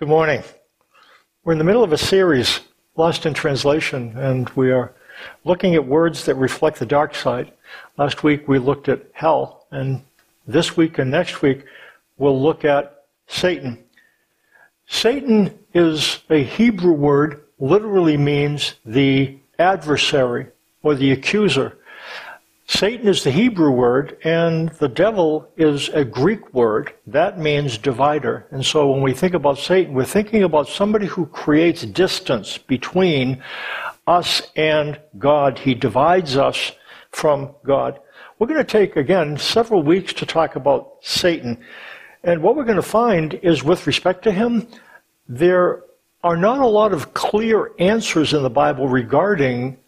Good morning. We're in the middle of a series, Lost in Translation, and we are looking at words that reflect the dark side. Last week we looked at hell, and this week and next week we'll look at Satan. Satan is a Hebrew word, literally means the adversary or the accuser. Satan is the Hebrew word, and the devil is a Greek word. That means divider. And so when we think about Satan, we're thinking about somebody who creates distance between us and God. He divides us from God. We're going to take, again, several weeks to talk about Satan. And what we're going to find is with respect to him, there are not a lot of clear answers in the Bible regarding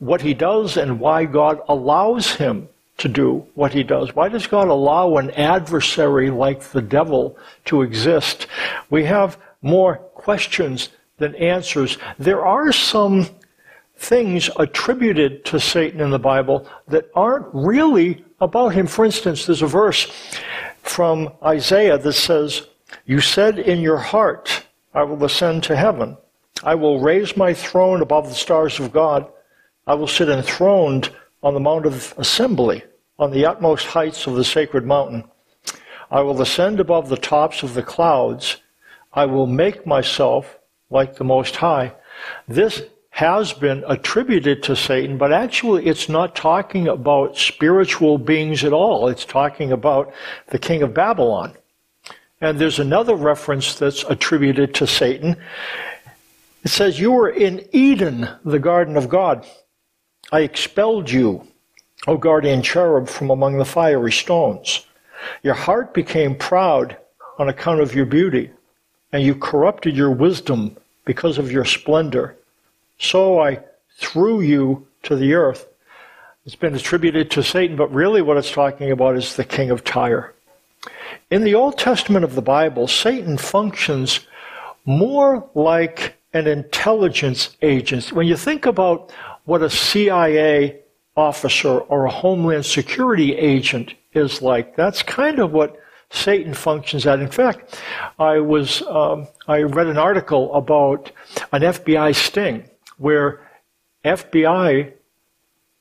what he does and why God allows him to do what he does. Why does God allow an adversary like the devil to exist? We have more questions than answers. There are some things attributed to Satan in the Bible that aren't really about him. For instance, there's a verse from Isaiah that says, You said in your heart, I will ascend to heaven. I will raise my throne above the stars of God. I will sit enthroned on the Mount of Assembly, on the utmost heights of the sacred mountain. I will ascend above the tops of the clouds. I will make myself like the Most High. This has been attributed to Satan, but actually it's not talking about spiritual beings at all. It's talking about the king of Babylon. And there's another reference that's attributed to Satan. It says, You were in Eden, the garden of God. I expelled you, O guardian cherub, from among the fiery stones. Your heart became proud on account of your beauty, and you corrupted your wisdom because of your splendor. So I threw you to the earth. It's been attributed to Satan, but really what it's talking about is the king of Tyre. In the Old Testament of the Bible, Satan functions more like an intelligence agent. When you think about what a CIA officer or a Homeland Security agent is like. That's kind of what Satan functions at. In fact, I was um, I read an article about an FBI sting where FBI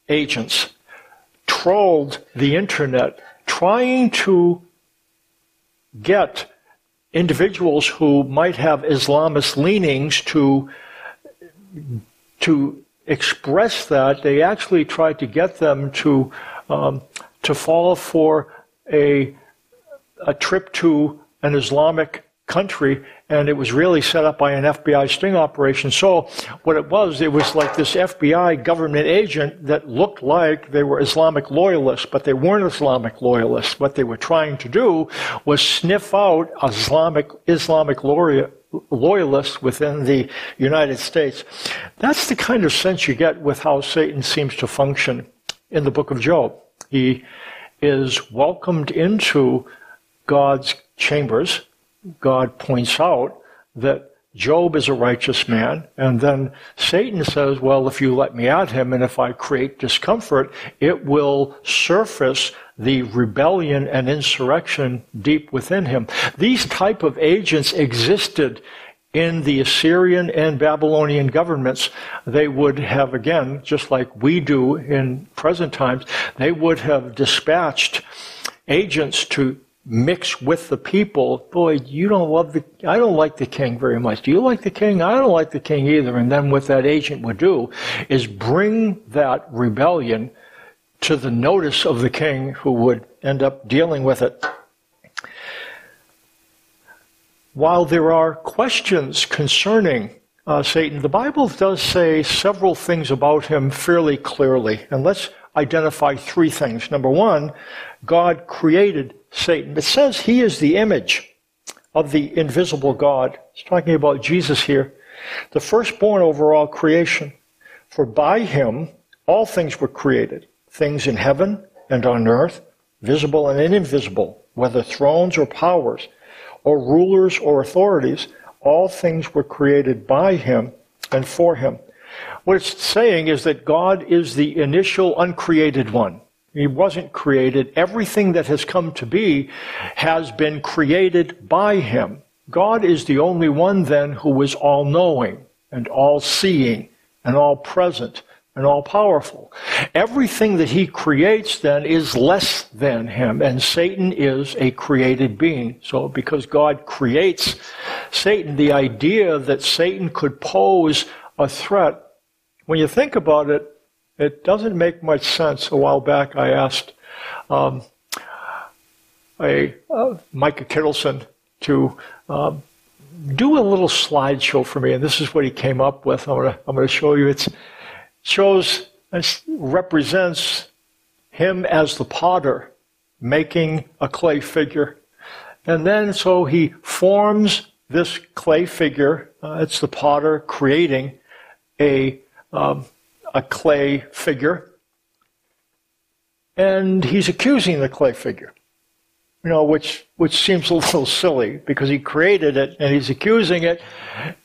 agents trolled the internet trying to get individuals who might have Islamist leanings to to express that, they actually tried to get them to um, to fall for a a trip to an Islamic country, and it was really set up by an FBI sting operation. So what it was, it was like this FBI government agent that looked like they were Islamic loyalists, but they weren't Islamic loyalists. What they were trying to do was sniff out Islamic Islamic loyalists within the United States. That's the kind of sense you get with how Satan seems to function in the book of Job. He is welcomed into God's chambers God points out that Job is a righteous man, and then Satan says, Well, if you let me at him and if I create discomfort, it will surface the rebellion and insurrection deep within him. These type of agents existed in the Assyrian and Babylonian governments. They would have, again, just like we do in present times, they would have dispatched agents to mix with the people, boy, you don't love the, I don't like the king very much. Do you like the king? I don't like the king either. And then what that agent would do is bring that rebellion to the notice of the king who would end up dealing with it. While there are questions concerning uh, Satan, the Bible does say several things about him fairly clearly. And let's identify three things. Number one, God created Satan. It says he is the image of the invisible God. It's talking about Jesus here. The firstborn over all creation. For by him all things were created, things in heaven and on earth, visible and invisible, whether thrones or powers, or rulers or authorities, all things were created by him and for him. What it's saying is that God is the initial uncreated one. He wasn't created. Everything that has come to be has been created by him. God is the only one then who is all knowing and all seeing and all present and all powerful. Everything that he creates then is less than him, and Satan is a created being. So because God creates Satan, the idea that Satan could pose a threat, when you think about it, it doesn't make much sense. A while back I asked um, a uh, Micah Kittleson to um, do a little slideshow for me, and this is what he came up with. I'm going to I'm to show you. It shows represents him as the potter making a clay figure, and then so he forms this clay figure. Uh, it's the potter creating a um, a clay figure, and he's accusing the clay figure you know, which which seems a little silly because he created it and he's accusing it.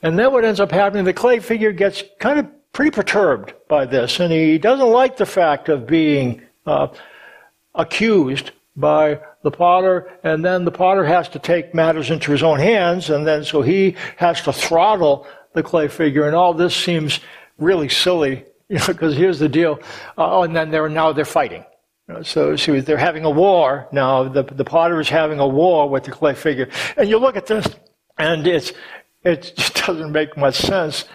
And then what ends up happening, the clay figure gets kind of pretty perturbed by this, and he doesn't like the fact of being uh, accused by the potter, and then the potter has to take matters into his own hands, and then so he has to throttle the clay figure, and all this seems really silly, because here's the deal. Uh, oh, and then they're now they're fighting. So, so they're having a war now. The, the potter is having a war with the clay figure. And you look at this, and it's, it just doesn't make much sense.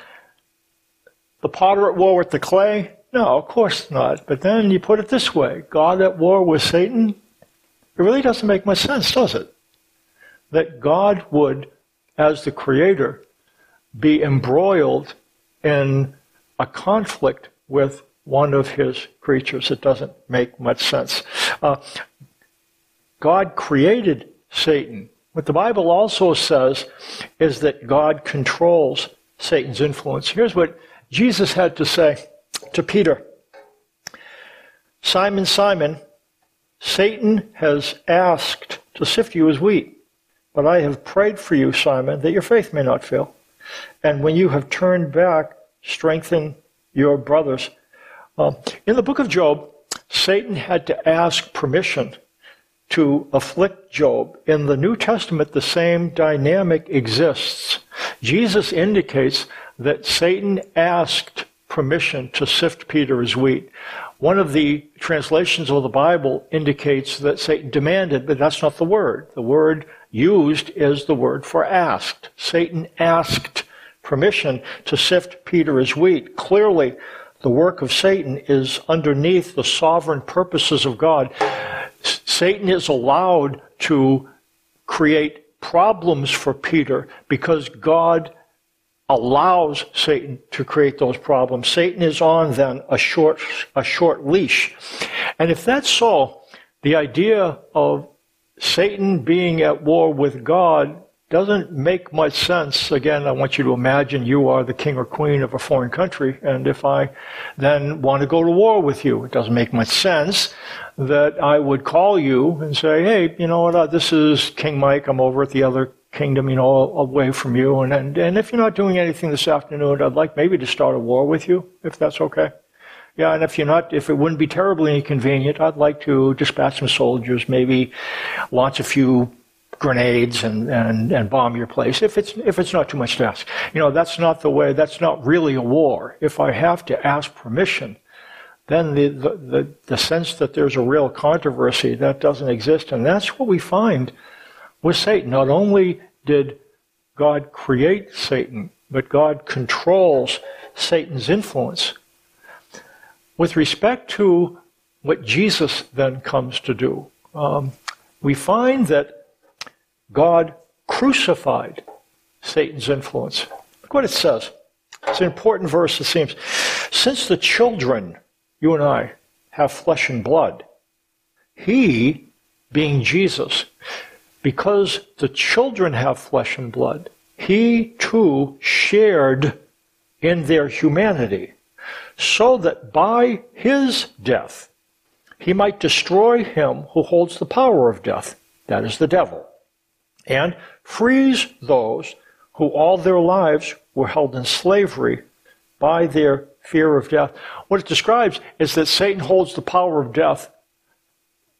The potter at war with the clay? No, of course not. But then you put it this way God at war with Satan? It really doesn't make much sense, does it? That God would, as the creator, be embroiled in a conflict with one of his creatures. It doesn't make much sense. Uh, God created Satan. What the Bible also says is that God controls Satan's influence. Here's what Jesus had to say to Peter Simon, Simon, Satan has asked to sift you as wheat, but I have prayed for you, Simon, that your faith may not fail. And when you have turned back, strengthen your brothers. Uh, in the book of Job, Satan had to ask permission to afflict Job. In the New Testament, the same dynamic exists. Jesus indicates that Satan asked permission to sift Peter as wheat. One of the translations of the Bible indicates that Satan demanded, but that's not the word. The word used is the word for asked. Satan asked permission to sift Peter as wheat. Clearly, the work of Satan is underneath the sovereign purposes of God. Satan is allowed to create problems for Peter because God allows Satan to create those problems. Satan is on then a short, a short leash. And if that's so, the idea of Satan being at war with God doesn't make much sense. Again, I want you to imagine you are the king or queen of a foreign country, and if I then want to go to war with you, it doesn't make much sense that I would call you and say, hey, you know what, uh, this is King Mike, I'm over at the other kingdom, you know, away from you, and, and, and if you're not doing anything this afternoon, I'd like maybe to start a war with you, if that's okay. Yeah, and if you're not, if it wouldn't be terribly inconvenient, I'd like to dispatch some soldiers, maybe launch a few grenades and, and, and bomb your place if it's, if it's not too much to ask. You know, that's not the way, that's not really a war. If I have to ask permission, then the, the, the, the sense that there's a real controversy, that doesn't exist. And that's what we find with Satan. Not only did God create Satan, but God controls Satan's influence. With respect to what Jesus then comes to do, um, we find that God crucified Satan's influence. Look what it says. It's an important verse, it seems. Since the children, you and I, have flesh and blood, he, being Jesus, because the children have flesh and blood, he too shared in their humanity, so that by his death he might destroy him who holds the power of death, that is the devil and frees those who all their lives were held in slavery by their fear of death. What it describes is that Satan holds the power of death.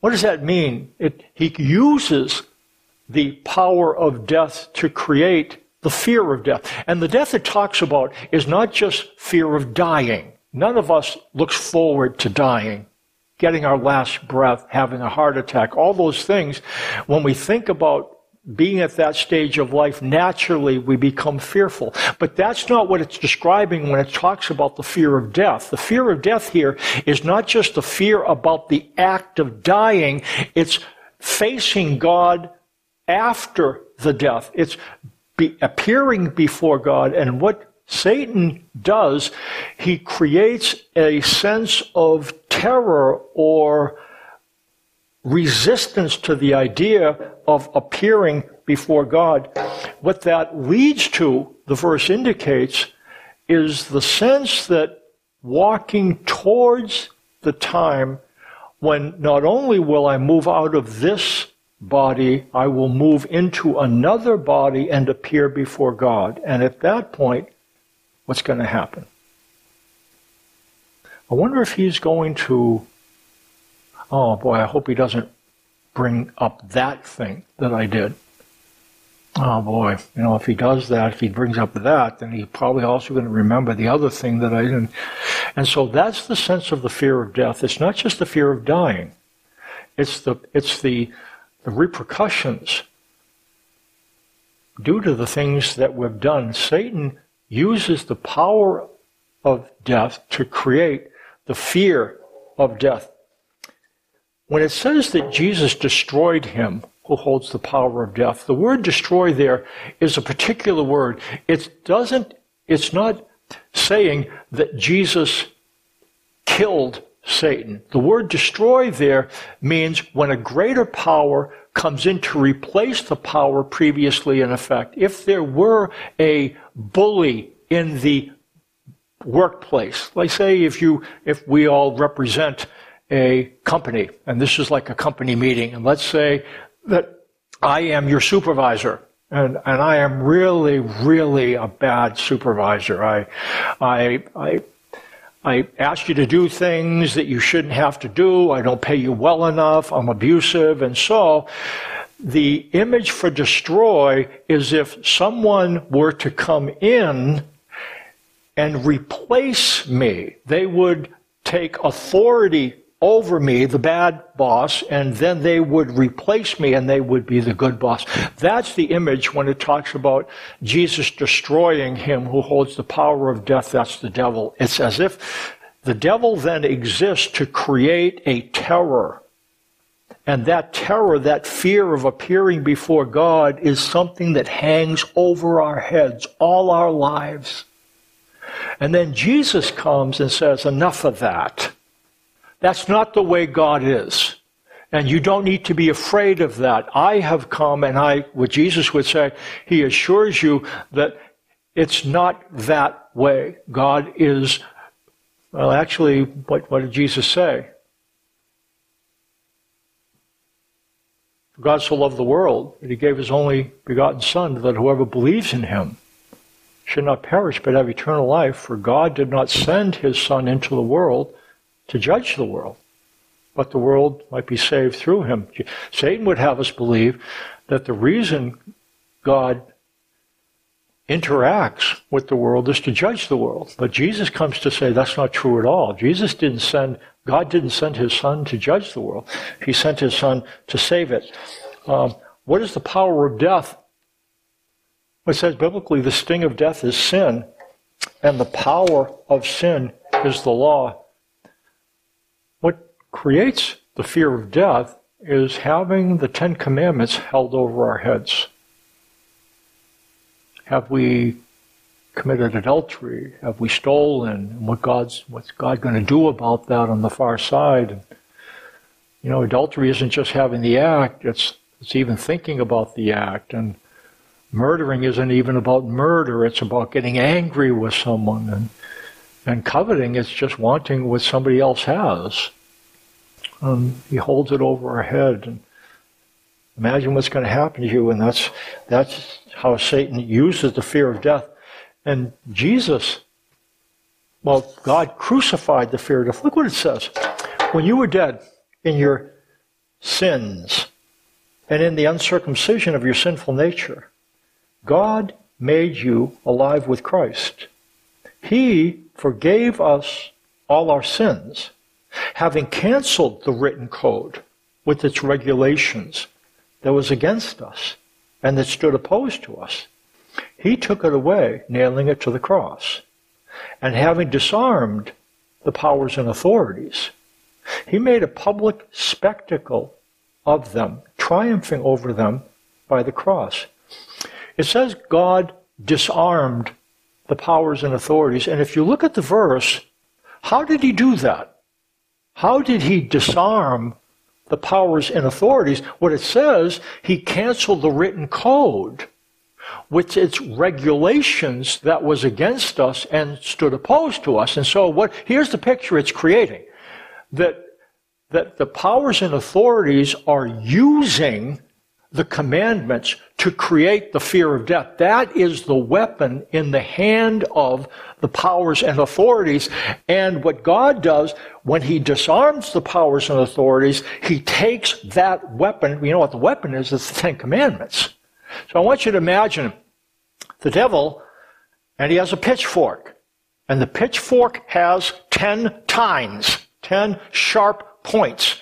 What does that mean? It, he uses the power of death to create the fear of death. And the death it talks about is not just fear of dying. None of us looks forward to dying, getting our last breath, having a heart attack, all those things. When we think about being at that stage of life, naturally we become fearful. But that's not what it's describing when it talks about the fear of death. The fear of death here is not just the fear about the act of dying, it's facing God after the death. It's be appearing before God. And what Satan does, he creates a sense of terror or resistance to the idea of appearing before God. What that leads to, the verse indicates, is the sense that walking towards the time when not only will I move out of this body, I will move into another body and appear before God. And at that point, what's going to happen? I wonder if he's going to oh boy, I hope he doesn't bring up that thing that I did. Oh boy, you know, if he does that, if he brings up that, then he's probably also going to remember the other thing that I didn't. And so that's the sense of the fear of death. It's not just the fear of dying. It's the, it's the, the repercussions due to the things that we've done. Satan uses the power of death to create the fear of death. When it says that Jesus destroyed him who holds the power of death, the word destroy there is a particular word. It doesn't, it's not saying that Jesus killed Satan. The word destroy there means when a greater power comes in to replace the power previously in effect. If there were a bully in the workplace, like say if you, if we all represent a company, and this is like a company meeting, and let's say that I am your supervisor, and, and I am really, really a bad supervisor. I, I, I, I ask you to do things that you shouldn't have to do. I don't pay you well enough. I'm abusive. And so the image for destroy is if someone were to come in and replace me. They would take authority over me, the bad boss, and then they would replace me and they would be the good boss. That's the image when it talks about Jesus destroying him who holds the power of death. That's the devil. It's as if the devil then exists to create a terror. And that terror, that fear of appearing before God is something that hangs over our heads all our lives. And then Jesus comes and says, enough of that. That's not the way God is. And you don't need to be afraid of that. I have come and I, what Jesus would say, he assures you that it's not that way. God is, well, actually, what, what did Jesus say? God so loved the world that he gave his only begotten Son that whoever believes in him should not perish but have eternal life. For God did not send his Son into the world to judge the world, but the world might be saved through him. Satan would have us believe that the reason God interacts with the world is to judge the world. But Jesus comes to say that's not true at all. Jesus didn't send, God didn't send his son to judge the world. He sent his son to save it. Um, what is the power of death? It says biblically the sting of death is sin, and the power of sin is the law creates the fear of death is having the Ten Commandments held over our heads. Have we committed adultery? Have we stolen? What God's what's God going to do about that on the far side? you know, adultery isn't just having the act; it's it's even thinking about the act. And murdering isn't even about murder; it's about getting angry with someone. And and coveting is just wanting what somebody else has. Um, he holds it over our head. And imagine what's going to happen to you. And that's, that's how Satan uses the fear of death. And Jesus, well, God crucified the fear of death. Look what it says. When you were dead in your sins, and in the uncircumcision of your sinful nature, God made you alive with Christ. He forgave us all our sins, having canceled the written code with its regulations that was against us and that stood opposed to us. He took it away, nailing it to the cross. And having disarmed the powers and authorities, he made a public spectacle of them, triumphing over them by the cross. It says God disarmed the powers and authorities. And if you look at the verse, how did he do that? How did he disarm the powers and authorities? What it says, he canceled the written code with its regulations that was against us and stood opposed to us. And so what, here's the picture it's creating. That, that the powers and authorities are using the commandments to create the fear of death. That is the weapon in the hand of the powers and authorities. And what God does when he disarms the powers and authorities, he takes that weapon. You know what the weapon is? It's the Ten Commandments. So I want you to imagine the devil, and he has a pitchfork. And the pitchfork has ten tines, ten sharp points.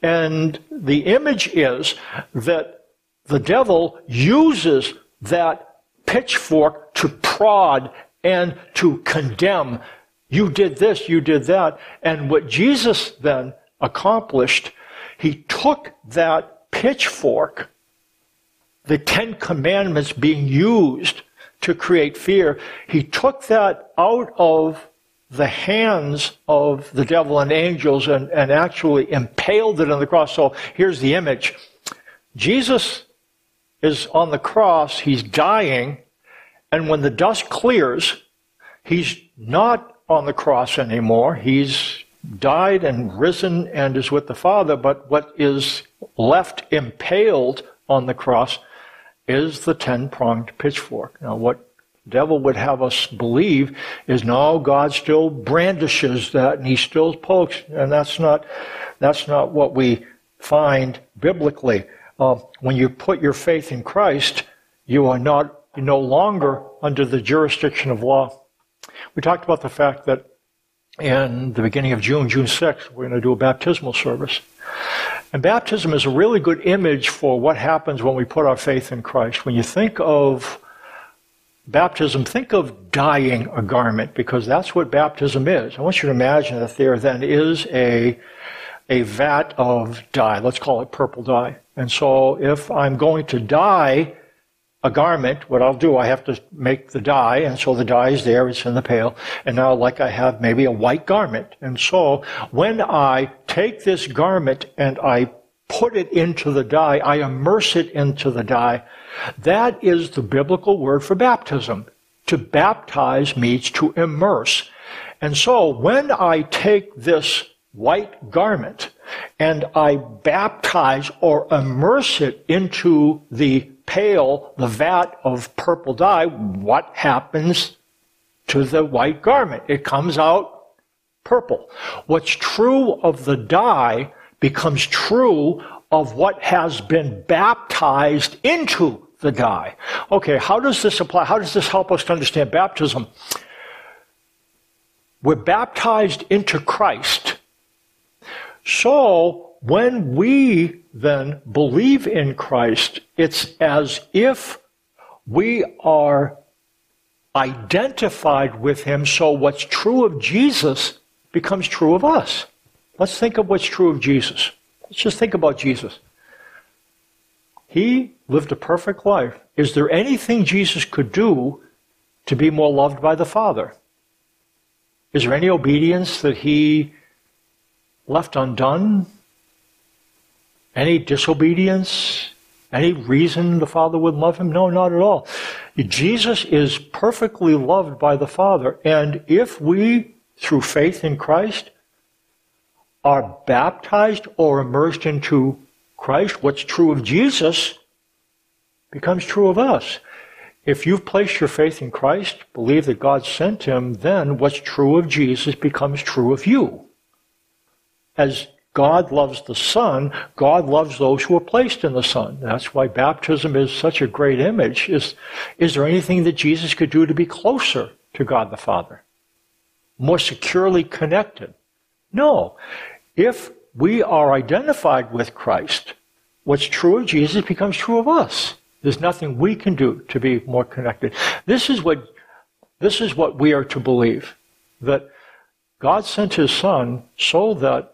And the image is that the devil uses that pitchfork to prod and to condemn. You did this, you did that. And what Jesus then accomplished, he took that pitchfork the Ten Commandments being used to create fear, he took that out of the hands of the devil and angels and, and actually impaled it on the cross. So here's the image. Jesus is on the cross, he's dying, and when the dust clears, he's not on the cross anymore. He's died and risen and is with the Father, but what is left impaled on the cross is the ten pronged pitchfork. Now, what devil would have us believe is no, God still brandishes that and he still pokes, and that's not that's not what we find biblically. Uh, when you put your faith in Christ, you are not no longer under the jurisdiction of law. We talked about the fact that in the beginning of June, June 6th, we're going to do a baptismal service. And baptism is a really good image for what happens when we put our faith in Christ. When you think of baptism, think of dyeing a garment because that's what baptism is. I want you to imagine that there then is a, a vat of dye. Let's call it purple dye. And so if I'm going to dye a garment, what I'll do, I have to make the dye, and so the dye is there, it's in the pail, and now like I have maybe a white garment. And so when I take this garment and I put it into the dye, I immerse it into the dye, that is the biblical word for baptism. To baptize means to immerse. And so when I take this white garment and I baptize or immerse it into the pail, the vat of purple dye, what happens to the white garment? It comes out purple. What's true of the dye becomes true of what has been baptized into the dye. Okay, how does this apply? How does this help us to understand baptism? We're baptized into Christ. So, when we then believe in Christ, it's as if we are identified with Him, so what's true of Jesus becomes true of us. Let's think of what's true of Jesus. Let's just think about Jesus. He lived a perfect life. Is there anything Jesus could do to be more loved by the Father? Is there any obedience that he left undone? Any disobedience? Any reason the Father would love him? No, not at all. Jesus is perfectly loved by the Father. And if we, through faith in Christ, are baptized or immersed into Christ, what's true of Jesus becomes true of us. If you've placed your faith in Christ, believe that God sent him, then what's true of Jesus becomes true of you. As God loves the Son. God loves those who are placed in the Son. That's why baptism is such a great image. Is, is there anything that Jesus could do to be closer to God the Father? More securely connected? No. If we are identified with Christ, what's true of Jesus becomes true of us. There's nothing we can do to be more connected. This is what, this is what we are to believe. That God sent his Son so that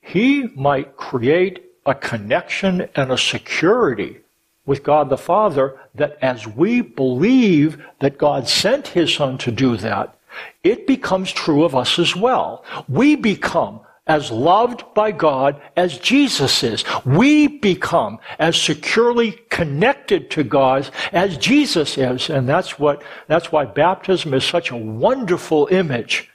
he might create a connection and a security with God the Father that as we believe that God sent His Son to do that, it becomes true of us as well. We become as loved by God as Jesus is. We become as securely connected to God as Jesus is. And that's what, that's why baptism is such a wonderful image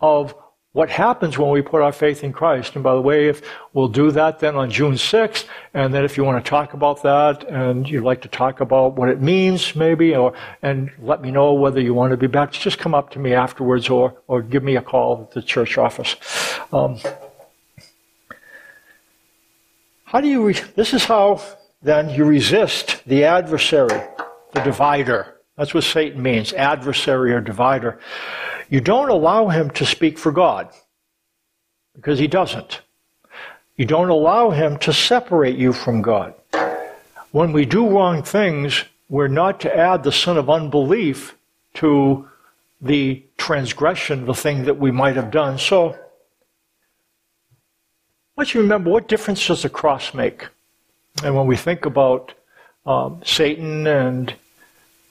of what happens when we put our faith in Christ. And by the way, if we'll do that then on June 6th, and then if you want to talk about that and you'd like to talk about what it means maybe, or, and let me know whether you want to be back, just come up to me afterwards or, or give me a call at the church office. Um, how do you, re- this is how then you resist the adversary, the divider. That's what Satan means, adversary or divider. You don't allow him to speak for God because he doesn't. You don't allow him to separate you from God. When we do wrong things, we're not to add the sin of unbelief to the transgression, the thing that we might have done. So, let's remember what difference does the cross make? And when we think about um, Satan and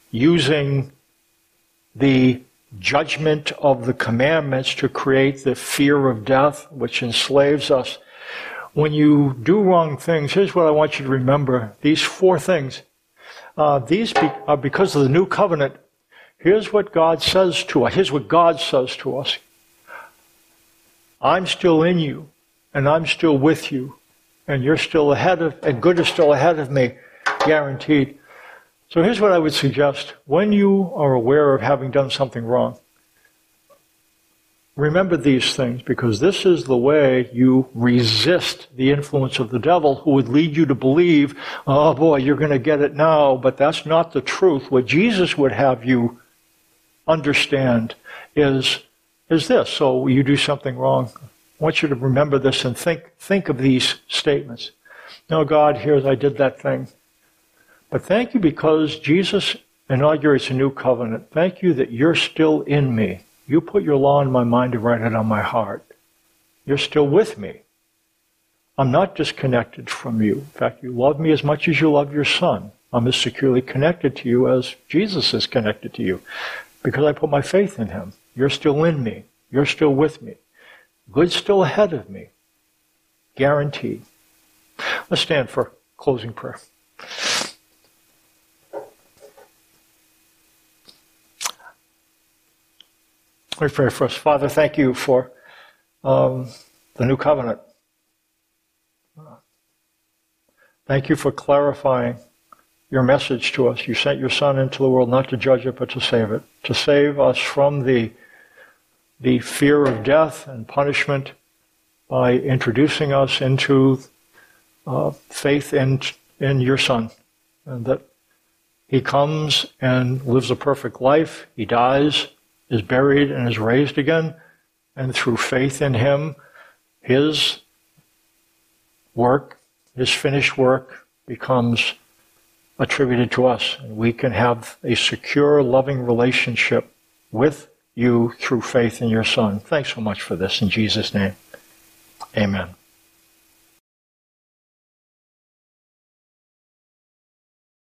using the judgment of the commandments to create the fear of death, which enslaves us. When you do wrong things, here's what I want you to remember these four things. Uh, these be- are because of the new covenant. Here's what God says to us. Here's what God says to us. I'm still in you, and I'm still with you, and you're still ahead of, and good is still ahead of me, guaranteed. So here's what I would suggest. When you are aware of having done something wrong, remember these things because this is the way you resist the influence of the devil who would lead you to believe, oh boy, you're going to get it now, but that's not the truth. What Jesus would have you understand is, is this. So you do something wrong. I want you to remember this and think, think of these statements. No, God, here's, I did that thing. But thank you because Jesus inaugurates a new covenant. Thank you that you're still in me. You put your law in my mind and write it on my heart. You're still with me. I'm not disconnected from you. In fact, you love me as much as you love your son. I'm as securely connected to you as Jesus is connected to you because I put my faith in him. You're still in me. You're still with me. Good's still ahead of me. Guaranteed. Let's stand for closing prayer. Let me pray first. Father, thank you for um, the new covenant. Thank you for clarifying your message to us. You sent your Son into the world not to judge it, but to save it, to save us from the, the fear of death and punishment by introducing us into uh, faith in, in your Son. And that He comes and lives a perfect life. He dies is buried and is raised again, and through faith in him, his work, his finished work, becomes attributed to us. And we can have a secure, loving relationship with you through faith in your Son. Thanks so much for this. In Jesus' name, amen.